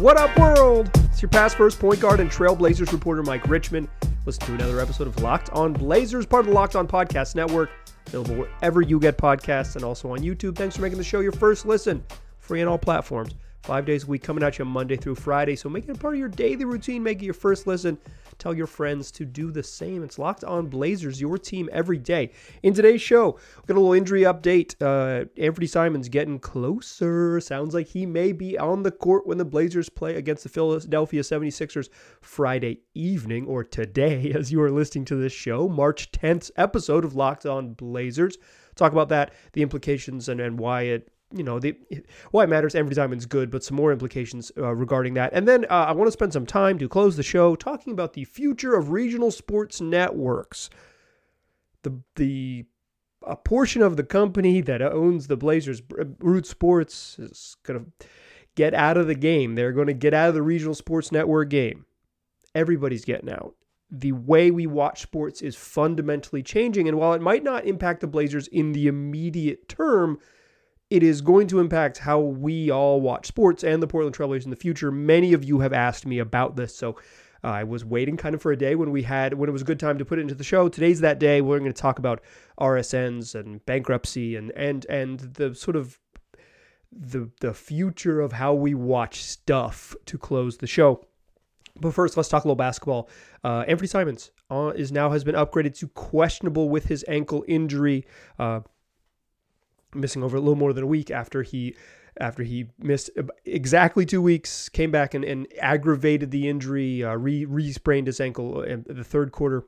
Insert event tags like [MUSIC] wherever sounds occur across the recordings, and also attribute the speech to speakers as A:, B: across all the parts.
A: What up, world? It's your past first point guard and Trailblazers reporter Mike Richman. Listen to another episode of Locked On Blazers, part of the Locked On Podcast Network, available wherever you get podcasts and also on YouTube. Thanks for making the show your first listen, free on all platforms. Five days a week, coming at you Monday through Friday. So make it a part of your daily routine. Make it your first listen. Tell your friends to do the same. It's Locked On Blazers, your team every day. In today's show, we got a little injury update. Uh, Anfernee Simons getting closer. Sounds like he may be on the court when the Blazers play against the Philadelphia 76ers Friday evening or today, [LAUGHS] as you are listening to this show, March 10th episode of Locked On Blazers. Talk about that, the implications, and, and why it you know, the why it matters every diamond's good, but some more implications uh, regarding that. And then uh, I want to spend some time to close the show talking about the future of regional sports networks. The the a portion of the company that owns the Blazers, Root Sports, is going to get out of the game. They're going to get out of the regional sports network game. Everybody's getting out. The way we watch sports is fundamentally changing. And while it might not impact the Blazers in the immediate term, it is going to impact how we all watch sports and the Portland Trailblazers in the future. Many of you have asked me about this, so uh, I was waiting kind of for a day when we had when it was a good time to put it into the show. Today's that day. We're going to talk about RSNs and bankruptcy and and and the sort of the the future of how we watch stuff to close the show. But first, let's talk a little basketball. Uh, Anfernee Simons uh, is now has been upgraded to questionable with his ankle injury. Uh, missing over a little more than a week after he after he missed exactly two weeks, came back and, and aggravated the injury, uh, re re sprained his ankle in the third quarter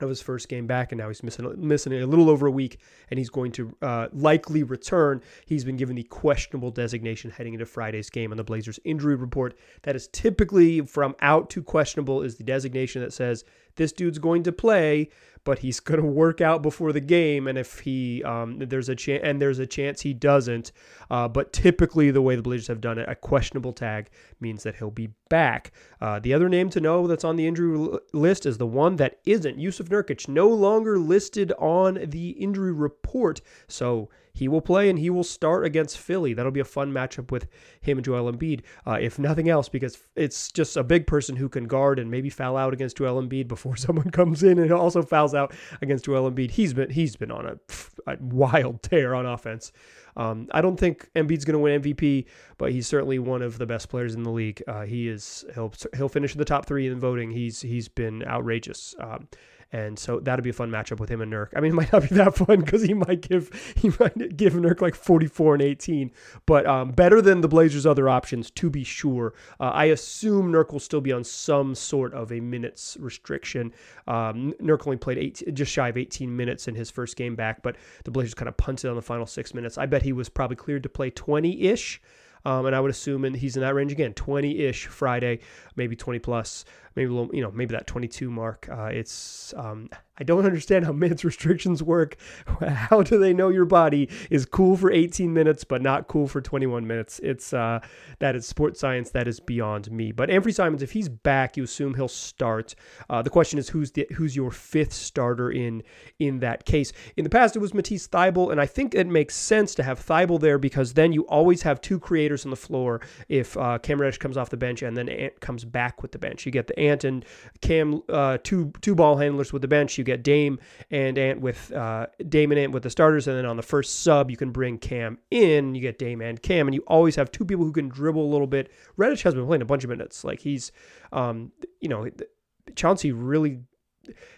A: of his first game back, and now he's missing missing a little over a week, and he's going to uh, likely return. He's been given the questionable designation heading into Friday's game on the Blazers injury report. That is typically from out to questionable is the designation that says this dude's going to play, but he's [LAUGHS] going to work out before the game. And if he, um, there's a chance, and there's a chance he doesn't. Uh, but typically, the way the Blazers have done it, a questionable tag means that he'll be back. Uh, the other name to know that's on the injury list is the one that isn't. Jusuf Nurkic, no longer listed on the injury report. So he will play and he will start against Philly. That'll be a fun matchup with him and Joel Embiid, uh, if nothing else, because it's just a big person who can guard and maybe foul out against Joel Embiid before [LAUGHS] someone comes in and also fouls out against Joel Embiid. He's been he's been on a, a wild [LAUGHS] tear on offense. Um, I don't think Embiid's going to win MVP, but he's certainly one of the best players in the league. Uh, he is he'll he'll finish in the top three in voting. He's he's been outrageous. Um, and so that'd be a fun matchup with him and Nurk. I mean, it might not be that fun because he might give [LAUGHS] he might give Nurk like 44 and 18, but um, better than the Blazers' other options to be sure. Uh, I assume Nurk will still be on some sort of a minutes restriction. Um, Nurk only played eight, just shy of 18 minutes in his first game back, but the Blazers kind of punted on the final six minutes. I bet he was probably cleared to play 20 ish. Um, and I would assume and he's in that range again, 20 ish Friday, maybe 20 plus maybe a little, you know, maybe that 22 mark. Uh, it's um, I don't understand how minutes [LAUGHS] restrictions work. [LAUGHS] How do they know your body is cool for 18 minutes but not cool for 21 minutes? It's uh, that is sports science that is beyond me. But Anfernee Simons, if he's back, you assume he'll start. Uh, the question is who's the who's your fifth starter in in that case? In the past, it was Matisse Thybulle, and I think it makes sense to have Thybulle there because then you always have two creators on the floor. If uh, Cam Reddish comes off the bench and then Ant comes back with the bench, you get the Ant and Cam uh, two two ball handlers with the bench. You get Dame and Ant with uh, Dame and Ant with the starters, and then on the first sub you can bring Cam in. You get Dame and Cam, and you always have two people who can dribble a little bit. Reddish has been playing a bunch of minutes. Like he's, um, you know, Chauncey really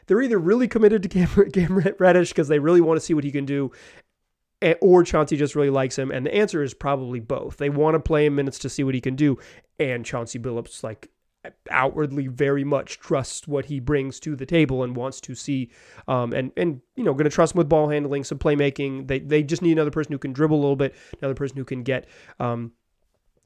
A: they're either really committed to Cam, [LAUGHS] Cam Reddish because they really want to see what he can do, or Chauncey just really likes him. And the answer is probably both. They want to play him minutes to see what he can do, and Chauncey Billups like outwardly very much trusts what he brings to the table and wants to see um, and and you know going to trust him with ball handling some playmaking. They they just need another person who can dribble a little bit another person who can get um,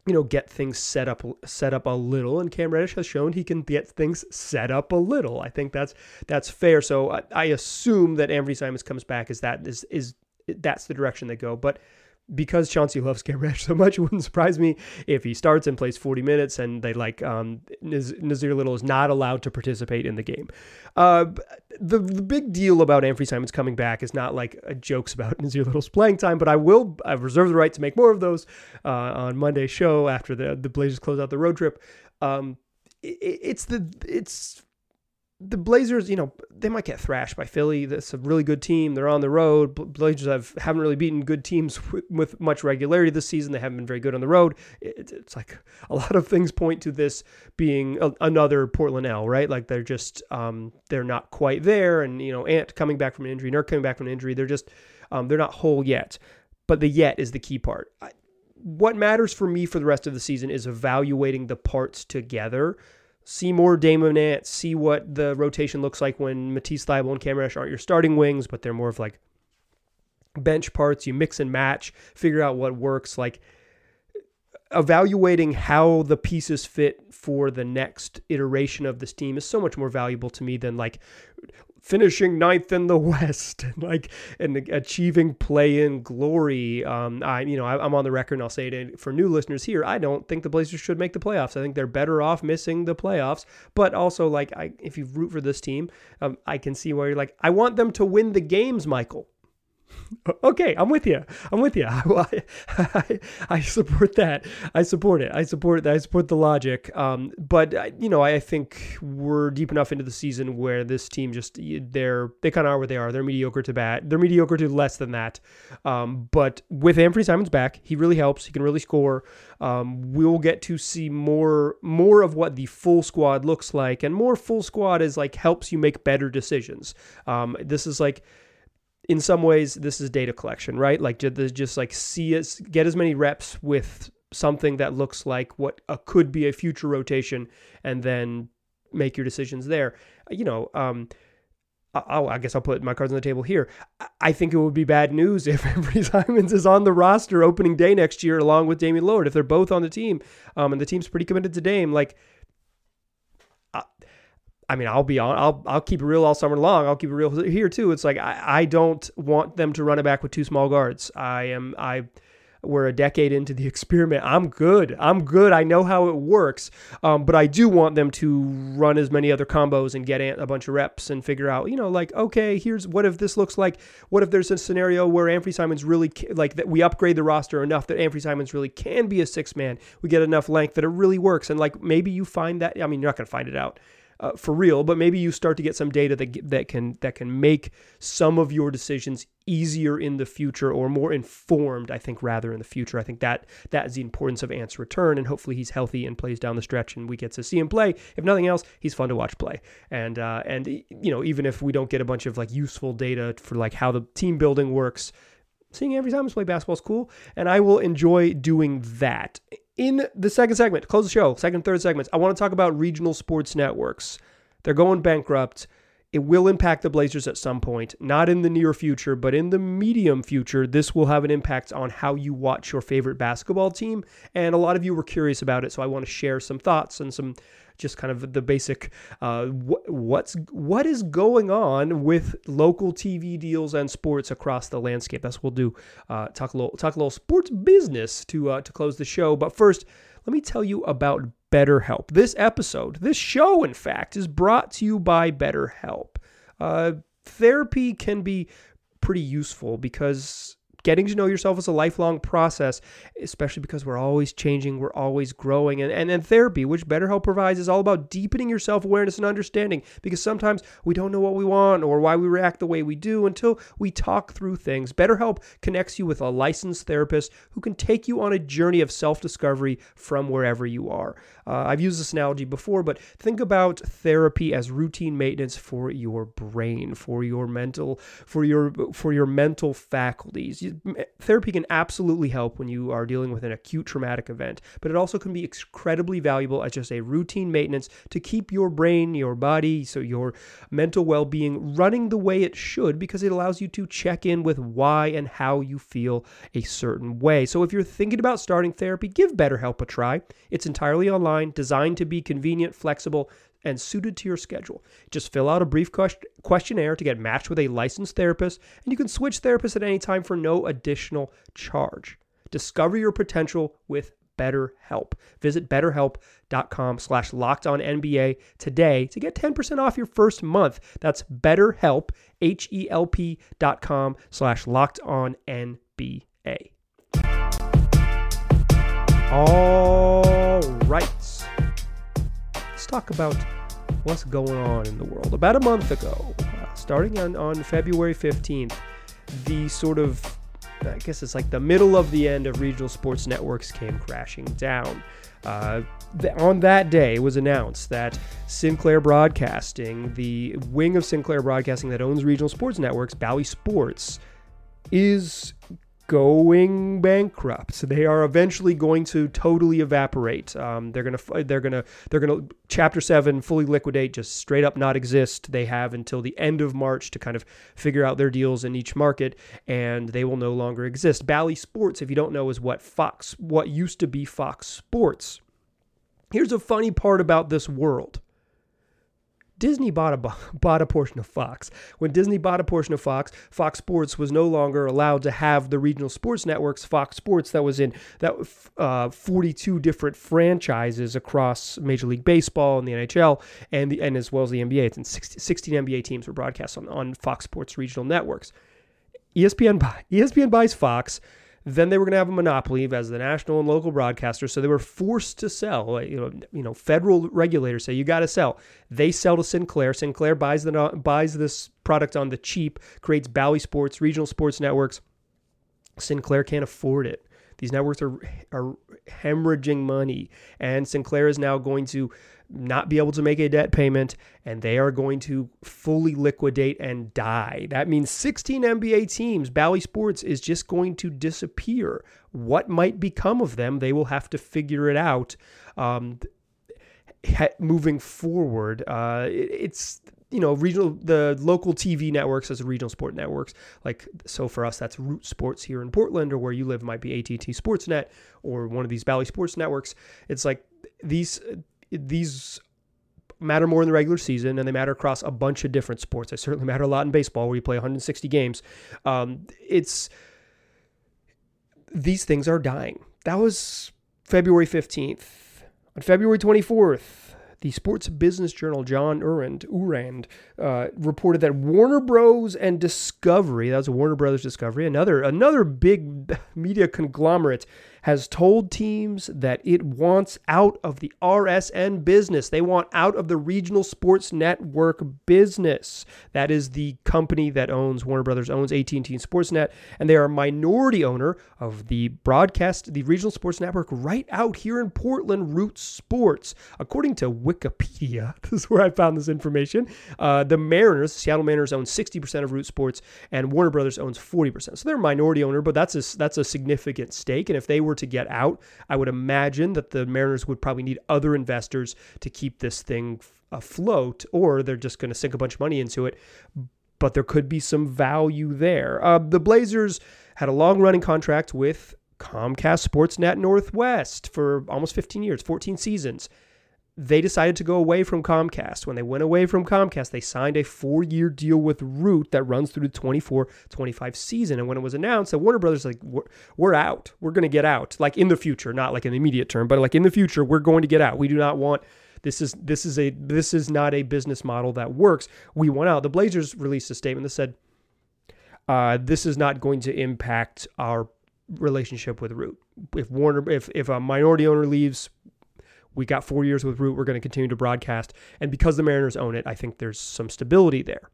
A: you know get things set up set up a little. And Cam Reddish has shown he can get things set up a little. I think that's that's fair. So I, I assume that Anfernee Simons comes back is that is is that's the direction they go. But because Chauncey loves Reddish [LAUGHS] so much, it wouldn't surprise me if he starts and plays 40 minutes and they like um, Nassir Little is not allowed to participate in the game. Uh, the, the big deal about Anfernee Simons coming back is not like jokes about [LAUGHS] Nassir Little's playing time, but I will I've reserved the right to make more of those uh, on Monday's show after the the Blazers close out the road trip. Um, it, it's the it's the Blazers, you know, they might get thrashed by Philly. That's a really good team. They're on the road. Blazers have haven't really beaten good teams [LAUGHS] with, much regularity this season. They haven't been very good on the road. It, it's like a lot of things point to this being a, another Portland L, right? Like they're just um, they're not quite there. And you know, Ant coming back from an injury, Nurk coming back from an injury. They're just um, they're not whole yet. But the yet is the key part. I, what matters for me for the rest of the season is evaluating the parts together see more Dame and Ant, see what the rotation looks like when Matisse Thybulle and Cam Reddish aren't your starting wings, but they're more of like bench parts. You mix and match, figure out what works. Like evaluating how the pieces fit for the next iteration of this team is so much more valuable to me than like finishing ninth in the [LAUGHS] West and like and achieving play-in glory. Um, I you know I, am on the record and I'll say it for new listeners here. I don't think the Blazers should make the playoffs. I think they're better off missing the playoffs. But also like I, if you root for this team, um, I can see why you're like I want them to win the games, Michael. [LAUGHS] okay, I'm with you. I'm with you. [LAUGHS] I, I, I, support that. I support it. I support I support the logic. Um, but you know, I think we're deep enough into the season where this team just they're they kind of are where they are. They're mediocre to bad. They're mediocre to less than that. Um, but with Anfernee Simons back, he really helps. He can really score. Um, we'll get to see more more of what the full squad looks like, and more full squad is like helps you make better decisions. Um, this is like in some ways this is data collection, right? Like just, like see us get as many reps with something that looks like what a, could be a future rotation, and then make your decisions there. You know, um, i I guess I'll put my cards on the table here. I think it would be bad news [LAUGHS] if Anfernee Simons is on the roster opening day next year along with Damian Lillard. If they're both on the team, um, and the team's pretty committed to Dame, like I mean, I'll be on. I'll I'll keep it real all summer long. I'll keep it real here too. It's like I, I don't want them to run it back with two small guards. I am I. We're a decade into the [LAUGHS] experiment. I'm good. I'm good. I know how it works. Um, but I do want them to run as many other combos and get a bunch of reps and figure out, you know, like, okay, here's what if this looks like, what if there's a scenario where Anfernee Simons really, like, that we upgrade the roster enough that Anfernee Simons really can be a six man. We get enough length that it really works. And like, maybe you find that, I mean, you're not going to find it out uh, for real, but maybe you start to get some data that that can that can make some of your decisions easier in the future or more informed. I think rather in the future. I think that that is the importance of Ant's return, and hopefully he's healthy and plays down the stretch, and we get to see him play. If nothing else, he's fun to watch play, and uh, and you know even if we don't get a bunch of like useful data for like how the team building works seeing every time play basketball is cool, and I will enjoy doing that. In the second segment, close the show, second, third segments, I want to talk about regional sports networks. They're going bankrupt. It will impact the Blazers at some point, not in the near future, but in the medium future. This will have an impact on how you watch your favorite basketball team. And a lot of you were curious about it, so I want to share some thoughts and some just kind of the basic uh, wh- what's what is going on with local TV deals and sports across the landscape. That's what we'll do. Uh, talk a little talk a little sports business to uh, to close the show. But first, let me tell you about BetterHelp. This episode, this show, in fact, is brought to you by BetterHelp. Uh, therapy can be pretty useful because getting to know yourself is a lifelong process, especially because we're always changing, we're always growing. And, and then therapy, which BetterHelp provides, is all about deepening your self awareness and understanding because sometimes we don't know what we want or why we react the way we do until we talk through things. BetterHelp connects you with a licensed therapist who can take you on a journey of self discovery from wherever you are. Uh, I've used this analogy before, but think about therapy as routine maintenance for your brain, for your mental, for your for your mental faculties therapy can absolutely help when you are dealing with an acute traumatic event, but it also can be incredibly valuable as just a routine maintenance to keep your brain, your body, so your mental well being running the way it should because it allows you to check in with why and how you feel a certain way. So if you're thinking about starting therapy, give BetterHelp a try. It's entirely online, designed to be convenient, flexible, and suited to your schedule. Just fill out a brief questionnaire to get matched with a licensed therapist, and you can switch therapists at any time for no additional charge. Discover your potential with BetterHelp. Visit betterhelp.com slash locked on NBA today to get 10% off your first month. That's betterhelp, H-E-L-P dot com slash locked on NBA. All about what's going on in the world. About a month ago, uh, starting on, on February 15th, the sort of I guess it's like the middle of the end of regional sports networks came crashing down. Uh, on that day, it was announced that Sinclair Broadcasting, the wing of Sinclair Broadcasting that owns regional sports networks, Bally Sports, is going bankrupt. They are eventually going to totally evaporate. Um, they're gonna they're gonna they're gonna Chapter Seven fully liquidate, just straight up not exist. They have until the end of March to kind of figure out their deals in each market, and they will no longer exist. Bally Sports, if you don't know, is what Fox what used to be Fox Sports. Here's a funny part about this world. Disney bought a [LAUGHS] bought a portion of Fox. When Disney bought a portion of Fox, Fox Sports was no longer allowed to have the regional sports networks. Fox Sports that was in that uh, 42 different franchises across Major League Baseball and the NHL and the and as well as the NBA. And 60, 16 NBA teams were broadcast on, on Fox Sports regional networks. ESPN buy, ESPN buys Fox. Then they were going to have a monopoly as the national and local broadcaster, so they were forced to sell. You know, you know, federal regulators say you got to sell. They sell to Sinclair. Sinclair buys the buys this product on the cheap, creates Bally Sports, regional sports networks. Sinclair can't afford it. These networks are are hemorrhaging money, and Sinclair is now going to not be able to make a debt payment and they are going to fully liquidate and die. That means 16 NBA teams, Bally Sports is just going to disappear. What might become of them? They will have to figure it out um, moving forward. Uh, it, it's you know regional the local TV networks as regional sport networks like so for us that's Root Sports here in Portland or where you live might be AT&T Sportsnet or one of these Bally Sports networks it's like these these matter more in the regular season and they matter across a bunch of different sports. They certainly matter a lot in baseball where you play 160 games. Um, it's these things are dying. That was February 15th. On February 24th, the Sports Business Journal, John Ourand, Ourand uh, reported that Warner Bros. and Discovery, that's Warner Brothers Discovery, another another big [LAUGHS] media conglomerate, has told teams that it wants out of the RSN business. They want out of the regional sports network business. That is the company that owns Warner Brothers owns AT&T and Sportsnet, and they are a minority owner of the broadcast, the regional sports network right out here in Portland, Root Sports. According to Wikipedia, [LAUGHS] this is where I found this information. Uh, the Mariners, Seattle Mariners, own 60% of Root Sports, and Warner Brothers owns 40%. So they're a minority owner, but that's a, that's a significant stake. And if they were to get out, I would imagine that the Mariners would probably need other investors to keep this thing afloat, or they're just going to sink a bunch of money into it. But there could be some value there. Uh, the Blazers had a long running contract with Comcast Sportsnet Northwest for almost 15 years, 14 seasons they decided to go away from Comcast. When they went away from Comcast, they signed a four year deal with Root that runs through the 24 25 season. And when it was announced that Warner Brothers, like, we're, we're out, we're going to get out, like in the future, not like in the immediate term, but like in the future, we're going to get out. We do not want. This is this is a this is not a business model that works. We went out. The Blazers released a statement that said, uh, "This is not going to impact our relationship with Root. If Warner, if if a minority owner leaves, we got four years with Root. We're going to continue to broadcast. And because the Mariners own it, I think there's some stability there.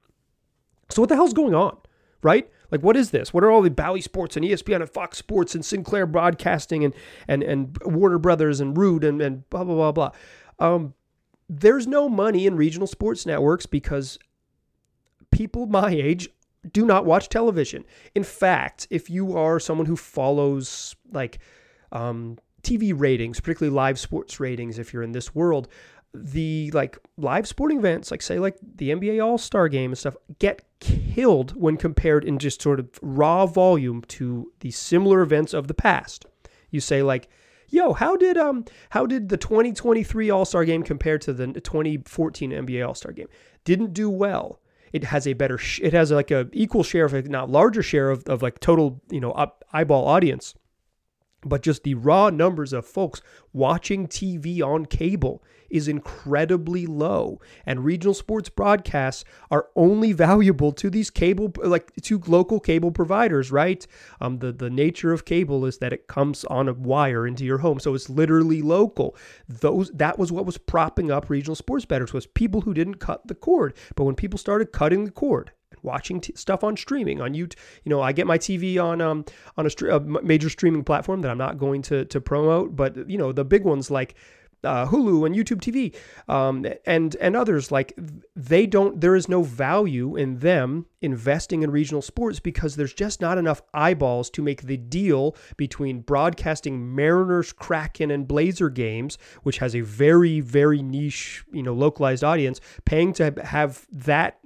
A: So what the hell's going on, right? Like, what is this? What are all the Bally Sports and ESPN and Fox Sports and Sinclair Broadcasting and and and Warner Brothers and Root and, and blah, blah, blah, blah. Um, there's no money in regional sports networks because people my age do not watch television. In fact, if you are someone who follows like um, TV ratings, particularly live sports ratings, if you're in this world, the like live sporting events, like say like the NBA All Star Game and stuff, get killed when compared in just sort of raw volume to the similar events of the past. You say like yo, how did um how did the 2023 All-Star game compare to the 2014 NBA All-Star game? Didn't do well. It has a better sh- it has like a equal share if not larger share of, of like total, you know, up, eyeball audience. But just the raw numbers of folks watching TV on cable is incredibly low. And regional sports broadcasts are only valuable to these cable, like to local cable providers, right? Um, the, the nature of cable is that it comes on a wire into your home. So it's literally local. Those That was what was propping up regional sports bettors was people who didn't cut the cord. But when people started cutting the cord, watching t- stuff on streaming on YouTube. You know, I get my TV on um on a, st- a major streaming platform that I'm not going to to promote, but you know the big ones like uh, Hulu and YouTube TV, um, and and others like they don't. There is no value in them investing in regional sports because there's just not enough eyeballs to make the deal between broadcasting Mariners, Kraken, and Blazer games, which has a very very niche, you know, localized audience, paying to have that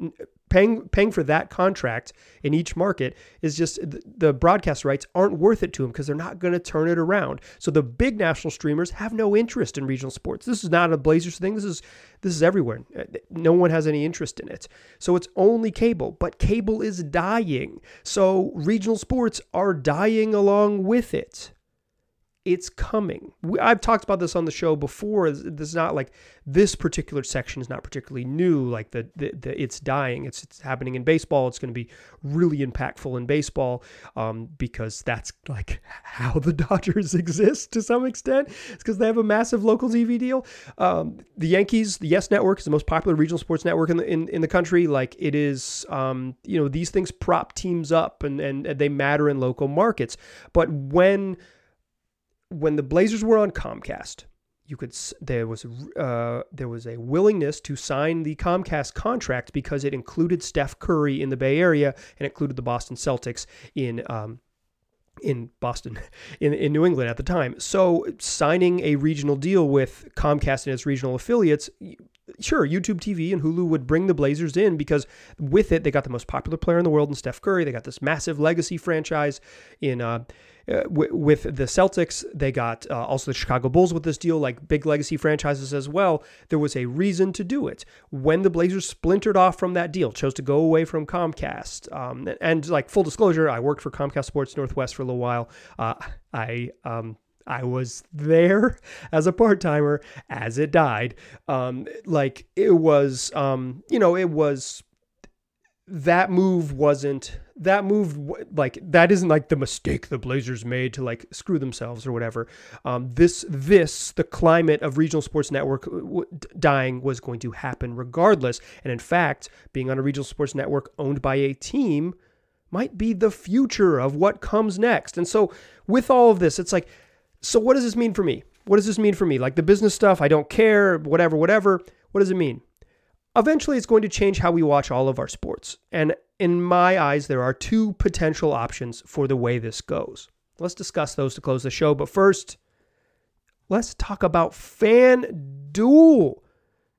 A: paying paying for that contract in each market is just the broadcast rights aren't worth it to them because they're not going to turn it around. So the big national streamers have no interest in regional sports. This is not a Blazers thing. This is this is everywhere. Uh, no one has any interest in it. So it's only cable, but cable is dying. So regional sports are dying along with it it's coming. I've talked about this on the show before. This is not like this particular section is not particularly new. Like the, the, the it's dying. It's, it's happening in baseball. It's going to be really impactful in baseball um, because that's like [LAUGHS] how the Dodgers [LAUGHS] exist to some extent. It's because they have a massive local TV deal. Um, the Yankees, the Yes Network is the most popular regional sports network in the in, in the country. Like it is, um, you know, these things prop teams up and and they matter in local markets. But when when the Blazers were on Comcast, you could there was uh, there was a willingness to sign the Comcast contract because it included Steph Curry in the Bay Area and included the Boston Celtics in um, in Boston, [LAUGHS] in, in New England at the time. So signing a regional deal with Comcast and its regional affiliates, sure, YouTube TV and Hulu would bring the Blazers in because with it, they got the most popular player in the world in Steph Curry. They got this massive legacy franchise in uh, uh, w- with the Celtics. They got uh, also the Chicago Bulls with this deal, like big legacy franchises as well. There was a reason to do it. When the Blazers splintered off from that deal, chose to go away from Comcast, um, and like full disclosure, I worked for Comcast Sports Northwest for a little while. Uh, I um, I was there [LAUGHS] as a part timer as it died. Um, like it was, um, you know, it was that move wasn't that move like that isn't like the mistake the Blazers made to like screw themselves or whatever. Um, this this the climate of regional sports network uh, dying was going to happen regardless. And in fact, being on a regional sports network owned by a team might be the future of what comes next. And so with all of this, it's like, so what does this mean for me? What does this mean for me? Like the business stuff, I don't care, whatever, whatever. What does it mean? Eventually, it's going to change how we watch all of our sports. And in my eyes, there are two potential options for the way this goes. Let's discuss those to close the show. But first, let's talk about FanDuel.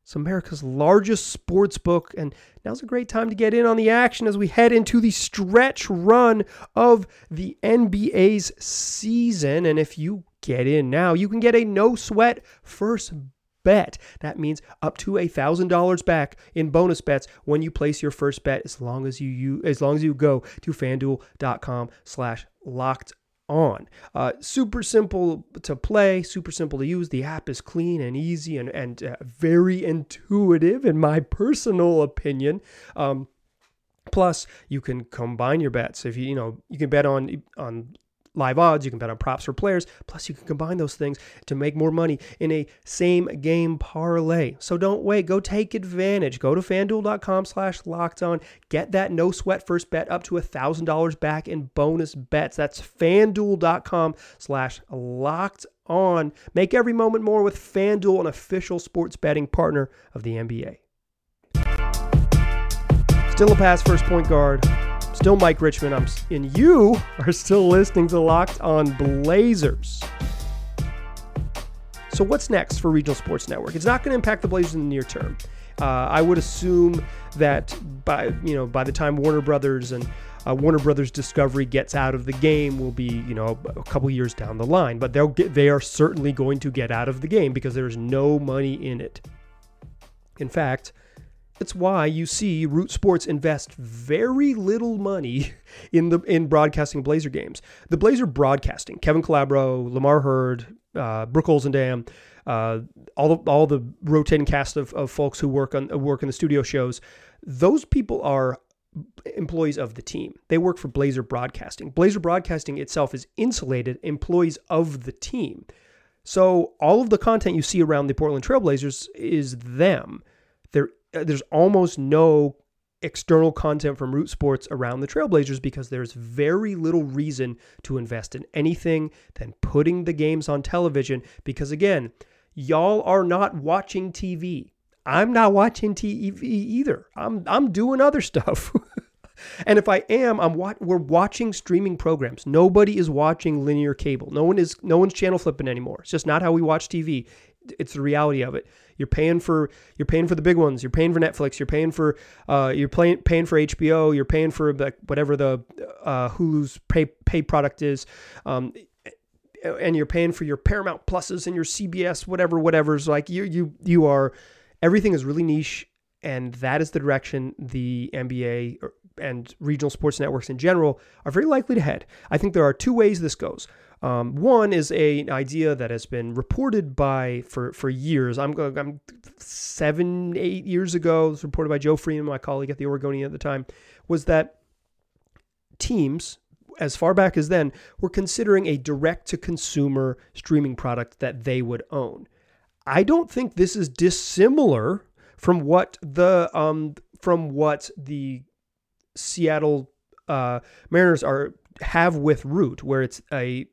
A: It's America's largest sports book, and now's a great time to get in on the action as we head into the stretch run of the NBA's season. And if you get in now, you can get a no sweat first bet. That means up to a thousand dollars back in bonus bets when you place your first bet, as long as you, you as long as you go to fanduel.com slash locked on. Uh, super simple to play, super simple to use. The app is clean and easy and, and uh, very intuitive, in my [LAUGHS] personal opinion. Um, Plus, you can combine your bets. If you you know you can bet on on live odds, you can bet on props for players, plus you can combine those things to make more money in a same game parlay. So don't wait, go take advantage. Go to fanduel.com slash locked on. Get that no sweat first bet up to a thousand dollars back in bonus bets. That's fanduel.com slash locked on. Make every moment more with FanDuel, an official sports betting partner of the NBA. Still a pass first point guard still Mike Richman. I'm, and you are still listening to Locked on Blazers. So, what's next for Regional Sports Network? It's not going to impact the Blazers in the near term. Uh, I would assume that by you know by the time Warner Brothers and uh, Warner Brothers Discovery gets out of the game will be you know a couple years down the line, but they'll get they are certainly going to get out of the game because there's no money in it. In fact, it's why you see Root Sports invest very little money [LAUGHS] in the in broadcasting Blazer games. The Blazer broadcasting, Kevin Calabro, Lamar Hurd, uh, Brooke Olzendam, uh, all the all the rotating cast of, of folks who work on work in the studio shows. Those people are employees of the team. They work for Blazer Broadcasting. Blazer Broadcasting itself is insulated employees of the team. So all of the content you see around the Portland Trailblazers is them. There, there's almost no external content from Root Sports around the Trailblazers because there's very little reason to invest in anything than putting the games on television. Because again, y'all are not watching TV. I'm not watching TV either. I'm I'm doing other stuff. [LAUGHS] and if I am, I'm wa- we're watching streaming programs. Nobody is watching linear cable. No one is no one's channel flipping anymore. It's just not how we watch TV. It's the reality of it. You're paying for you're paying for the big ones. You're paying for Netflix. You're paying for uh, you're paying paying for HBO. You're paying for like whatever the uh, Hulu's pay pay product is. Um, and you're paying for your Paramount Pluses and your CBS whatever whatever's like you you you are everything is really niche, and that is the direction the NBA and regional sports networks in general are very likely to head. I think there are two ways this goes. Um, one is a, an idea that has been reported by for for years. I'm I'm seven eight years ago. It was reported by Joe Freeman, my colleague at the Oregonian at the time, was that teams as far back as then were considering a direct to consumer streaming product that they would own. I don't think this is dissimilar from what the um from what the Seattle uh, Mariners are have with Root, where it's a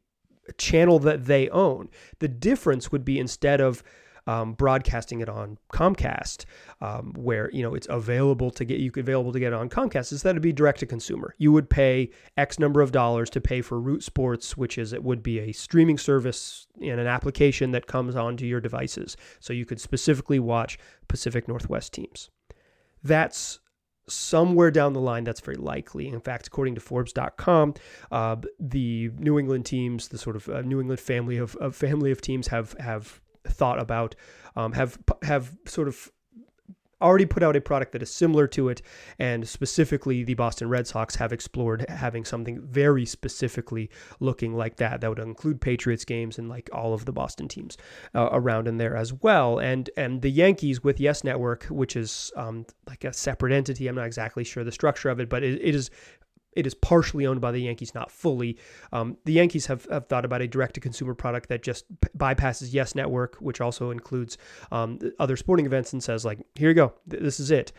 A: channel that they own. The difference would be instead of um, broadcasting it on Comcast, um, where you know it's available to get you available to get it on Comcast. is Instead of be direct to consumer, you would pay X number of dollars to pay for Root Sports, which is it would be a streaming service in an application that comes onto your devices, so you could specifically watch Pacific Northwest teams. That's somewhere down the line that's very likely. In fact, according to Forbes.com, uh, the New England teams, the sort of uh, New England family of, of, family of teams, have have thought about, um, have have sort of already put out a product that is similar to it, and specifically the Boston Red Sox have explored having something very specifically looking like that. That would include Patriots games and like all of the Boston teams uh, around in there as well. And and the Yankees with Yes Network, which is um, like a separate entity. I'm not exactly sure the structure of it, but it, it is it is partially owned by the Yankees, not fully. Um, the Yankees have, have thought about a direct to consumer product that just p- bypasses Yes Network, which also includes um, other sporting events, and says, like, here you go, th- this is it.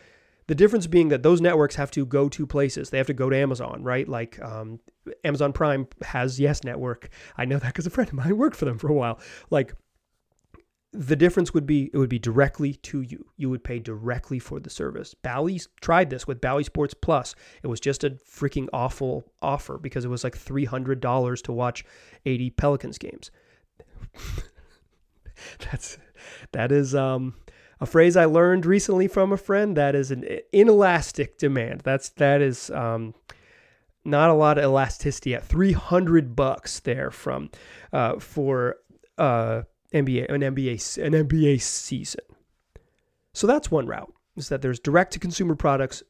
A: The difference being that those networks have to go to places. They have to go to Amazon, right? Like um, Amazon Prime has Yes Network. I know that because a friend of mine worked for them for a while. Like the difference would be it would be directly to you. You would pay directly for the service. Bally tried this with Bally Sports Plus. It was just a freaking awful offer because it was like three hundred dollars to watch eighty Pelicans games. [LAUGHS] That's that is um, a phrase I learned recently from a friend. That is an inelastic demand. That's that is um, not a lot of elasticity at three hundred bucks there from uh, for. Uh, NBA an NBA an NBA season. So that's one route is that there's direct to consumer products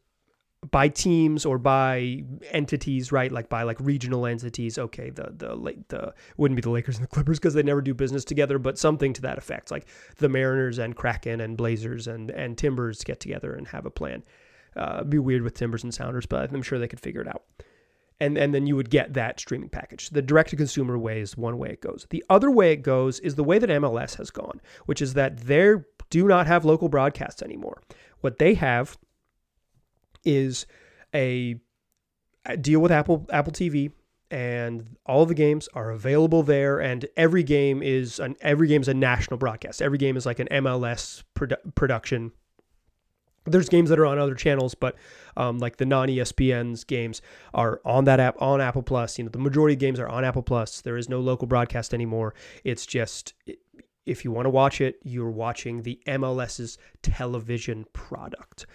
A: by teams or by entities, right? Like by like regional entities. Okay, the the the wouldn't be the Lakers and the Clippers because they never do business together, but something to that effect. Like the Mariners and Kraken and Blazers and and Timbers get together and have a plan. Uh, be weird with Timbers and Sounders, but I'm sure they could figure it out and, and then you would get that streaming package. The direct to consumer way is one way it goes. The other way it goes is the way that MLS has gone, which is that they do not have local broadcasts anymore. What they have is a, a deal with Apple Apple TV and all the games are available there and every game is an every game is a national broadcast. Every game is like an MLS produ- production there's games that are on other channels, but um, like the non ESPN's games are on that app on Apple Plus. You know, the majority of games are on Apple Plus. There is no local broadcast anymore. It's just if you want to watch it, you're watching the MLS's television product.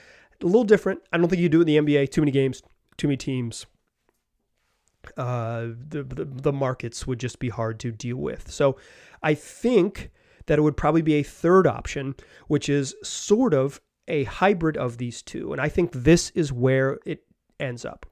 A: A little different. I don't think you do it in the NBA. Too many games, too many teams. Uh, the, the the markets would just be hard to deal with. So, I think that it would probably be a third option, which is sort of a hybrid of these two. And I think this is where it ends up.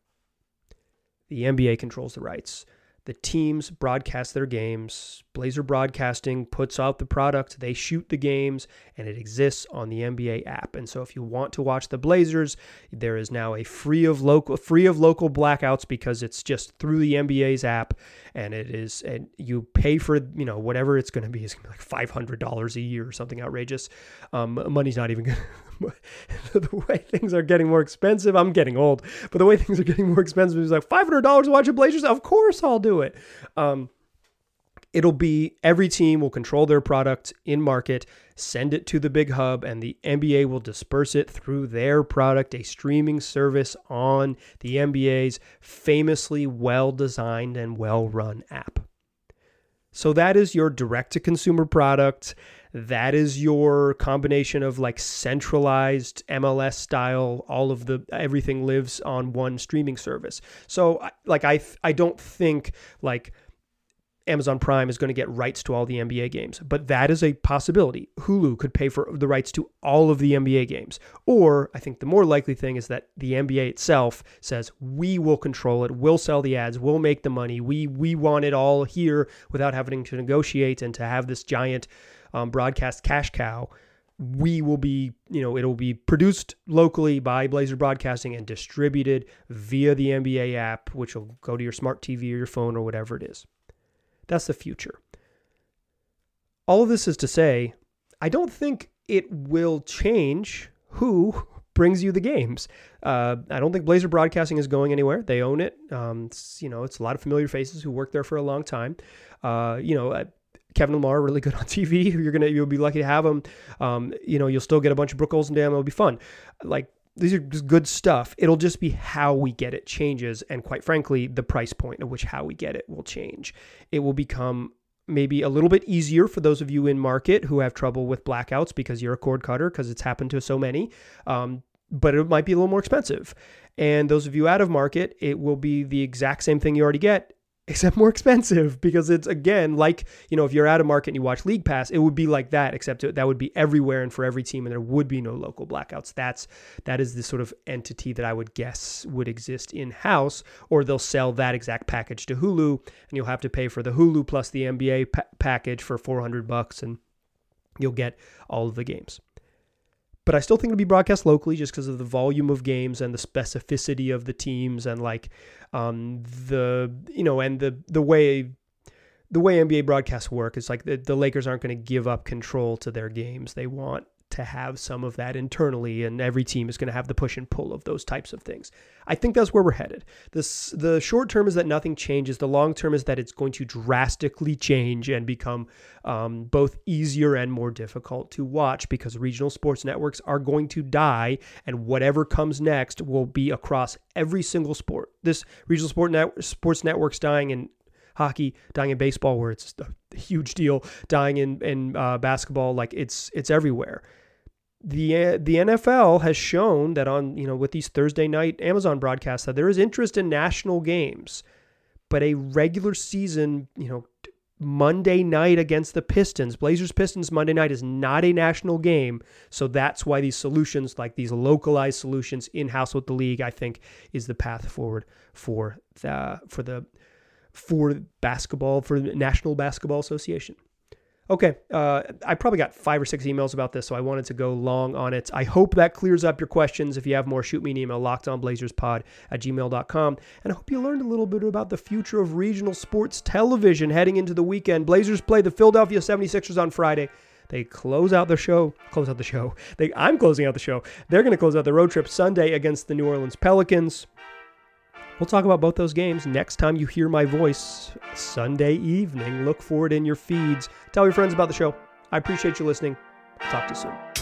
A: The NBA controls the rights. The teams broadcast their games. Blazer Broadcasting puts out the product. They shoot the games, and it exists on the NBA app. And so, if you want to watch the Blazers, there is now a free of local free of local blackouts because it's just through the NBA's app, and it is and you pay for you know whatever it's going to be. It's going to be like five hundred dollars a year or something outrageous. Um, money's not even going. [LAUGHS] the way things are getting more expensive, I'm getting old, but the way things are getting more expensive is like $500 to watch a Blazers. Of course I'll do it. Um, it'll be every team will control their product in market, send it to the big hub, and the NBA will disperse it through their product, a streaming service on the NBA's famously well designed and well run app. So that is your direct to consumer product that is your combination of like centralized MLS style all of the everything lives on one streaming service. So like I I don't think like Amazon Prime is going to get rights to all the NBA games, but that is a possibility. Hulu could pay for the rights to all of the NBA games. Or I think the more likely thing is that the NBA itself says, "We will control it. We'll sell the ads. We'll make the money. We we want it all here without having to negotiate and to have this giant um, broadcast cash cow we will be, you know, it'll be produced locally by Blazer Broadcasting and distributed via the NBA app, which will go to your smart TV or your phone or whatever it is. That's the future. All of this is to say, I don't think it will change who [LAUGHS] brings you the games. Uh, I don't think Blazer Broadcasting is going anywhere. They own it. Um, you know, it's a lot of familiar faces who worked there for a long time. Uh, you know, Kevin Lamar really good [LAUGHS] on TV. You're gonna you'll be lucky to have him. Um, you know, you'll still get a bunch of Brooke Olzendam. It'll be fun. Like these are just good stuff. It'll just be how we get it changes, and quite frankly, the price point at which how we get it will change. It will become maybe a little bit easier for those of you in market who have trouble with blackouts because you're a cord cutter because it's happened to so many. Um, but it might be a little more expensive. And those of you out of market, it will be the exact same thing you already get except more expensive because it's again like you know if you're out of market and you watch league pass it would be like that except that would be everywhere and for every team and there would be no local blackouts. That's that is the sort of entity that i would guess would exist in house or they'll sell that exact package to hulu and you'll have to pay for the hulu plus the nba pa- package for 400 bucks and you'll get all of the games but I still think it'll be broadcast locally just because of the volume of games and the specificity of the teams and like um, the you know and the the way the way NBA broadcasts work is like the, the Lakers aren't going to give up control to their games. They want to have some of that internally, and every team is going to have the push and pull of those types of things. I think that's where we're headed. This the short term is that nothing changes. The long term is that it's going to drastically change and become um, both easier and more difficult to watch because regional sports networks are going to die, and whatever comes next will be across every single sport. This regional sport net, sports networks dying in hockey, dying in baseball, where it's a huge deal, dying in in uh, basketball, like it's it's everywhere the the NFL has shown that on you know with these Thursday night Amazon broadcasts that there is interest in national games, but a regular season you know Monday night against the Pistons, Blazers Pistons Monday night is not a national game, so that's why these solutions like these localized solutions in house with the league I think is the path forward for the for the for basketball for the National Basketball Association. Okay, uh, I probably got five or six emails about this, so I wanted to go long on it. I hope that clears up your questions. If you have more, shoot me an email, lockedonblazerspod at gmail.com. And I hope you learned a little bit about the future of regional sports television heading into the weekend. Blazers play the Philadelphia 76ers on Friday. They close out the show. Close out the show. They, I'm closing out the show. They're going to close out the road trip Sunday against the New Orleans Pelicans. We'll talk about both those games next time you hear my voice Sunday evening. Look for it in your feeds. Tell your friends about the show. I appreciate you listening. talk to you soon.